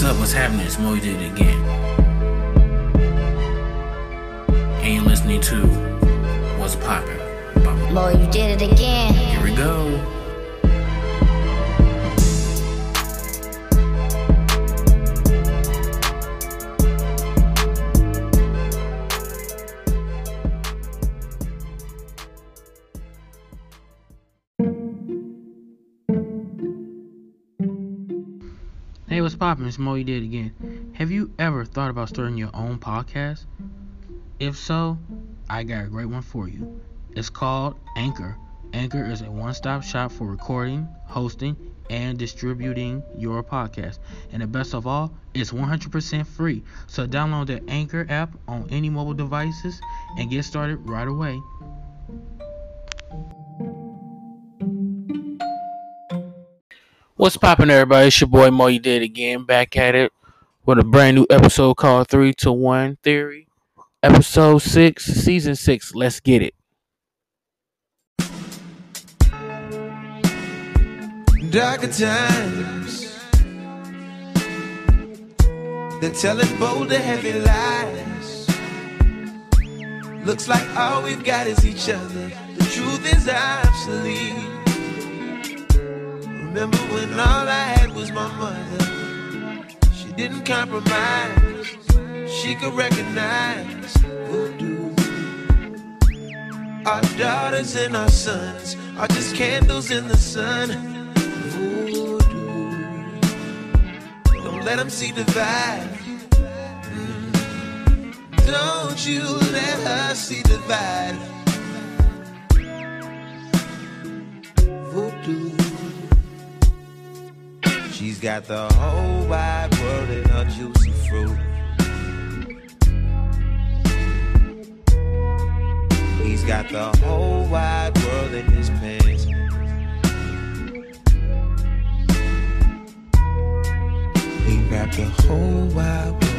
What's up? What's happening? It's Moe did it again. And you're listening to What's Poppin'. Moe, you did it again. Here we go. Poppin'? It's Moe. You did again. Have you ever thought about starting your own podcast? If so, I got a great one for you. It's called Anchor. Anchor is a one stop shop for recording, hosting, and distributing your podcast. And the best of all, it's 100% free. So download the Anchor app on any mobile devices and get started right away. What's poppin', everybody? It's your boy Moe. You did again, back at it with a brand new episode called Three to One Theory, episode six, season six. Let's get it. darker times. They're telling bold and heavy lies. Looks like all we've got is each other. The truth is obsolete. Remember when all I had was my mother? She didn't compromise. She could recognize voodoo. Our daughters and our sons are just candles in the sun. Don't let them see divide. Mm. Don't you let her see the divide. She's got the whole wide world in her juicy fruit. He's got the whole wide world in his pants. He wrapped the whole wide world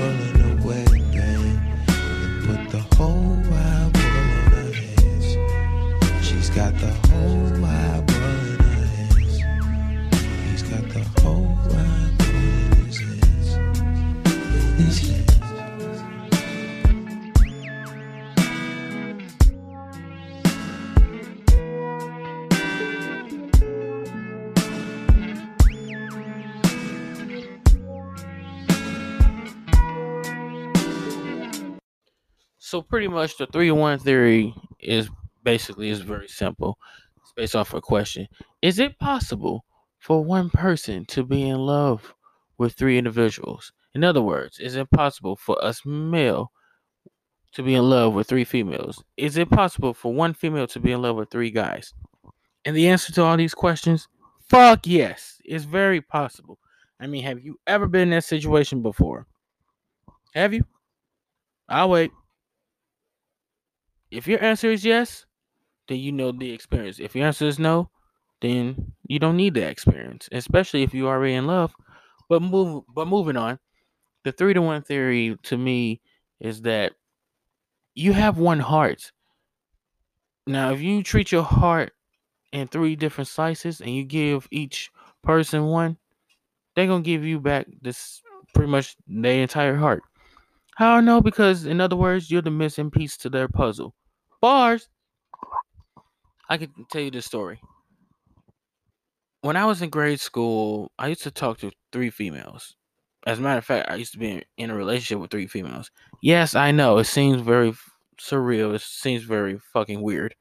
So pretty much the three one theory is basically is very simple. It's based off a question. Is it possible for one person to be in love with three individuals? In other words, is it possible for us male to be in love with three females? Is it possible for one female to be in love with three guys? And the answer to all these questions, fuck yes. It's very possible. I mean, have you ever been in that situation before? Have you? I'll wait. If your answer is yes, then you know the experience. If your answer is no, then you don't need the experience, especially if you're already in love. But move but moving on, the three to one theory to me is that you have one heart. Now, if you treat your heart in three different slices and you give each person one, they're gonna give you back this pretty much their entire heart. How I know? Because in other words, you're the missing piece to their puzzle. Bars. I can tell you this story. When I was in grade school, I used to talk to three females. As a matter of fact, I used to be in a relationship with three females. Yes, I know it seems very surreal. It seems very fucking weird.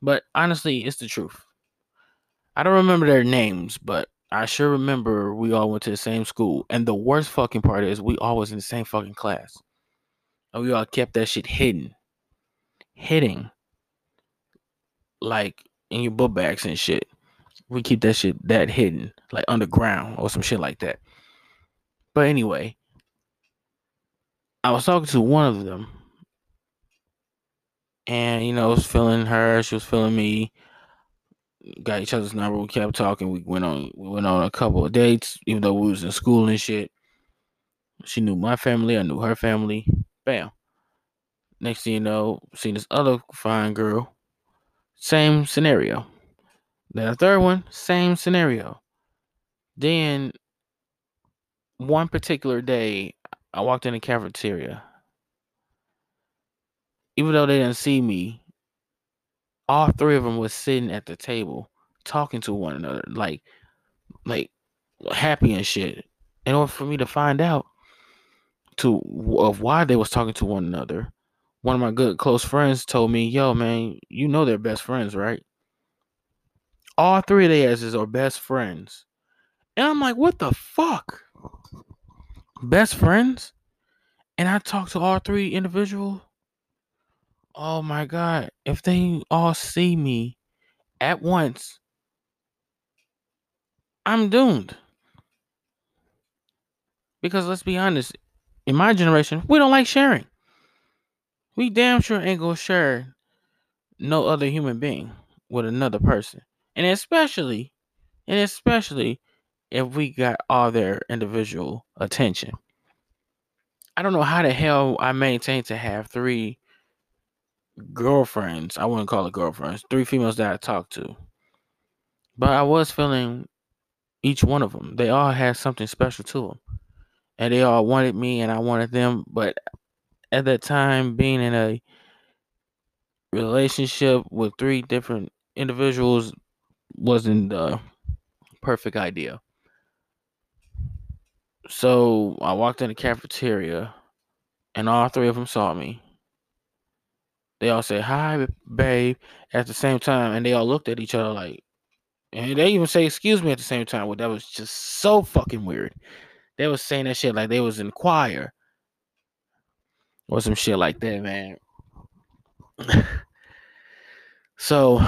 But honestly, it's the truth. I don't remember their names, but I sure remember we all went to the same school. And the worst fucking part is we all was in the same fucking class. And we all kept that shit hidden. Hidden. Like in your book bags and shit. We keep that shit that hidden. Like underground or some shit like that. But anyway. I was talking to one of them. And you know, I was feeling her, she was feeling me got each other's number. We kept talking. We went on we went on a couple of dates, even though we was in school and shit. She knew my family, I knew her family. Bam. Next thing you know, seen this other fine girl. Same scenario. Then a third one, same scenario. Then one particular day, I walked in the cafeteria. Even though they didn't see me, all three of them was sitting at the table talking to one another, like, like happy and shit. In order for me to find out to of why they was talking to one another, one of my good close friends told me, "Yo, man, you know they're best friends, right?" All three of their asses are best friends, and I'm like, "What the fuck? Best friends?" And I talked to all three individuals. Oh my god! If they all see me at once, I'm doomed. Because let's be honest, in my generation, we don't like sharing. We damn sure ain't gonna share no other human being with another person. And especially, and especially if we got all their individual attention. I don't know how the hell I maintained to have three girlfriends. I wouldn't call it girlfriends. Three females that I talked to. But I was feeling each one of them. They all had something special to them. And they all wanted me and I wanted them. But at that time, being in a relationship with three different individuals wasn't the perfect idea. So I walked in the cafeteria and all three of them saw me. They all said, Hi, babe, at the same time. And they all looked at each other like, and they even say, Excuse me at the same time. Well, that was just so fucking weird. They was saying that shit like they was in choir or some shit like that, man. so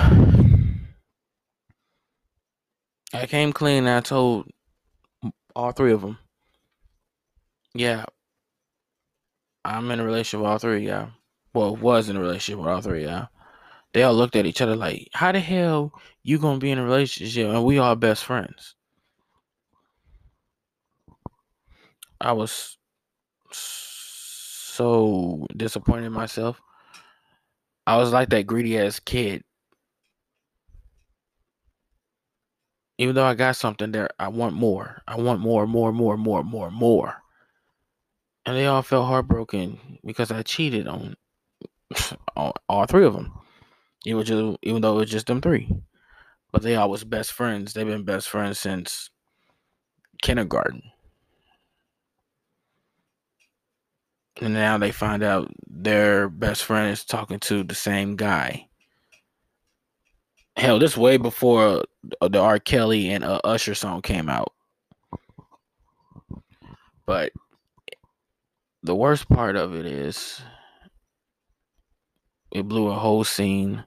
I came clean and I told all three of them, yeah, I'm in a relationship with all three, yeah. Well, was in a relationship with all three, yeah. They all looked at each other like, how the hell you gonna be in a relationship and we all best friends? I was so disappointed in myself. I was like that greedy ass kid. Even though I got something there, I want more. I want more, more, more, more, more, more. And they all felt heartbroken because I cheated on all, all three of them. It was just, even though it was just them three, but they all was best friends. They've been best friends since kindergarten. And now they find out their best friend is talking to the same guy. Hell, this way before uh, the R. Kelly and uh, Usher song came out. But the worst part of it is it blew a whole scene.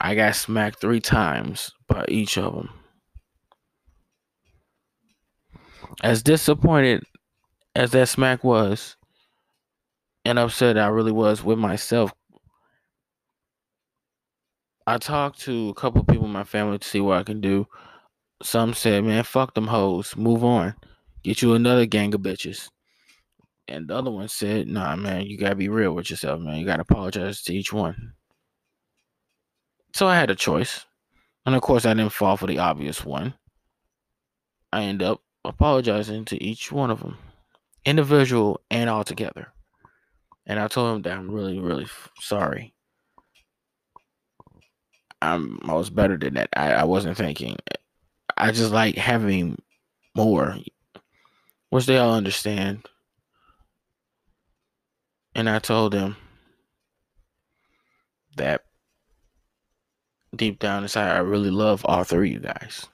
I got smacked three times by each of them. As disappointed as that smack was, and upset I really was with myself. I talked to a couple people in my family to see what I can do. Some said, man, fuck them hoes. Move on. Get you another gang of bitches. And the other one said, nah, man, you gotta be real with yourself, man. You gotta apologize to each one. So I had a choice. And of course, I didn't fall for the obvious one. I end up apologizing to each one of them, individual and all together. And I told him that I'm really, really sorry. I'm, I was better than that. I, I wasn't thinking. I just like having more, which they all understand. And I told them that deep down inside, I really love all three of you guys.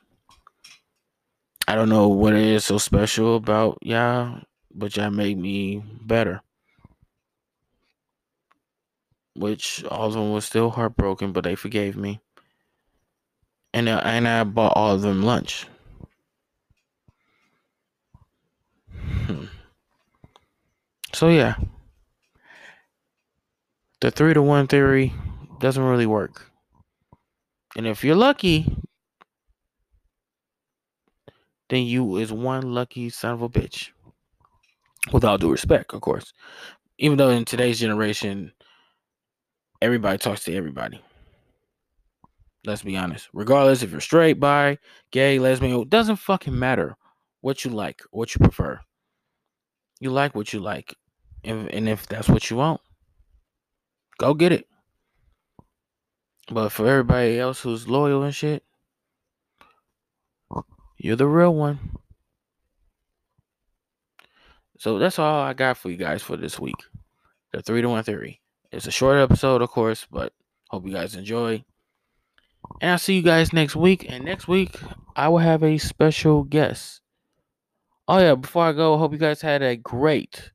I don't know what it is so special about y'all, but y'all make me better which all of them was still heartbroken, but they forgave me. And uh, and I bought all of them lunch. Hmm. So yeah, the three to one theory doesn't really work. And if you're lucky, then you is one lucky son of a bitch. With all due respect, of course. Even though in today's generation, everybody talks to everybody. Let's be honest. Regardless if you're straight, bi, gay, lesbian, it doesn't fucking matter what you like, what you prefer. You like what you like. And, and if that's what you want, go get it. But for everybody else who's loyal and shit, you're the real one. So that's all I got for you guys for this week. The three to one theory. It's a short episode, of course, but hope you guys enjoy. And I'll see you guys next week. And next week, I will have a special guest. Oh, yeah, before I go, hope you guys had a great,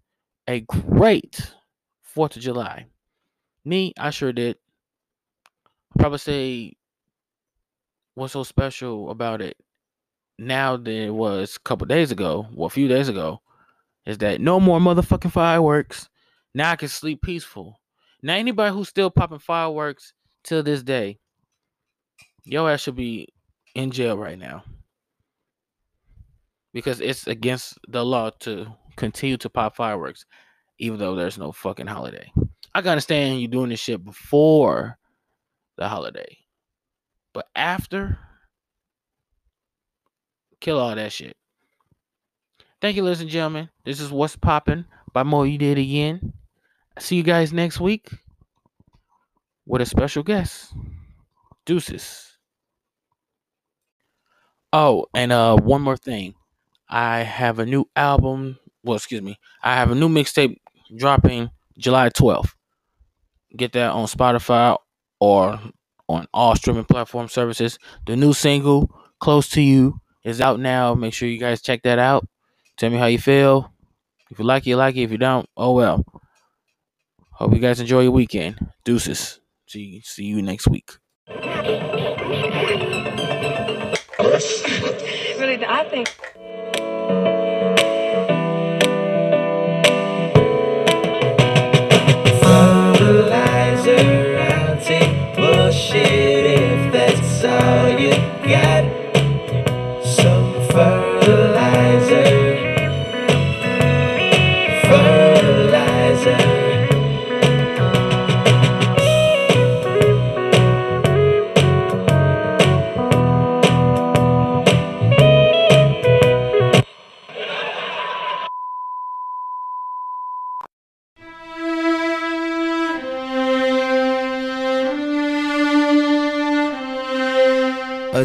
a great 4th of July. Me, I sure did. Probably say what's so special about it now than it was a couple days ago, well, a few days ago, is that no more motherfucking fireworks. Now I can sleep peaceful. Now anybody who's still popping fireworks till this day, your ass should be in jail right now. Because it's against the law to continue to pop fireworks, even though there's no fucking holiday. I can understand you doing this shit before the holiday. But after, kill all that shit. Thank you, ladies and gentlemen. This is What's Popping by Moe You Did Again. See you guys next week with a special guest. Deuces. Oh, and uh one more thing. I have a new album. Well, excuse me. I have a new mixtape dropping July 12th. Get that on Spotify or on all streaming platform services. The new single, Close to You, is out now. Make sure you guys check that out. Tell me how you feel. If you like it, you like it. If you don't, oh well. Hope you guys enjoy your weekend. Deuces. See, see you next week. Really, I think. Fertilizer, bullshit if that's all you got. Some fertilizer,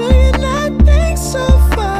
Do you not think so far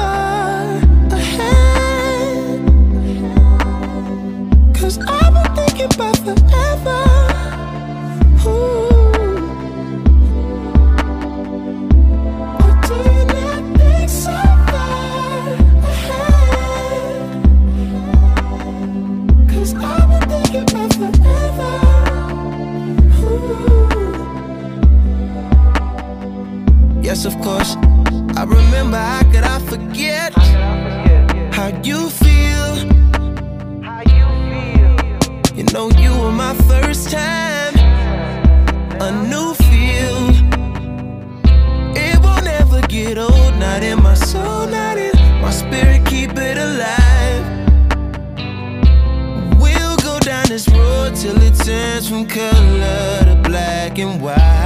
No, you were my first time. A new feel. It won't ever get old. Not in my soul, not in my spirit. Keep it alive. We'll go down this road till it turns from color to black and white.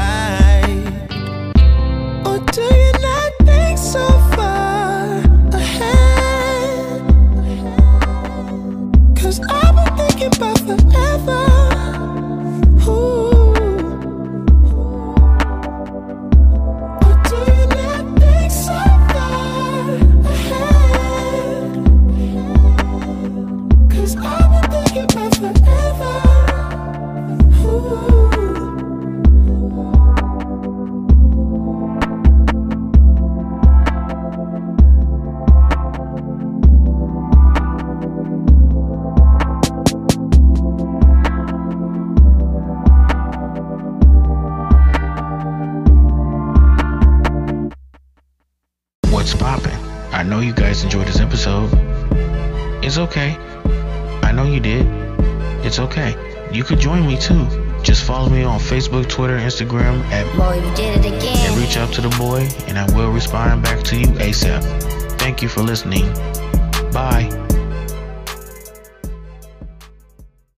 Thinking about forever. Enjoyed this episode. It's okay. I know you did. It's okay. You could join me too. Just follow me on Facebook, Twitter, Instagram at Boy, you did it and reach out to the boy and I will respond back to you ASAP. Thank you for listening. Bye.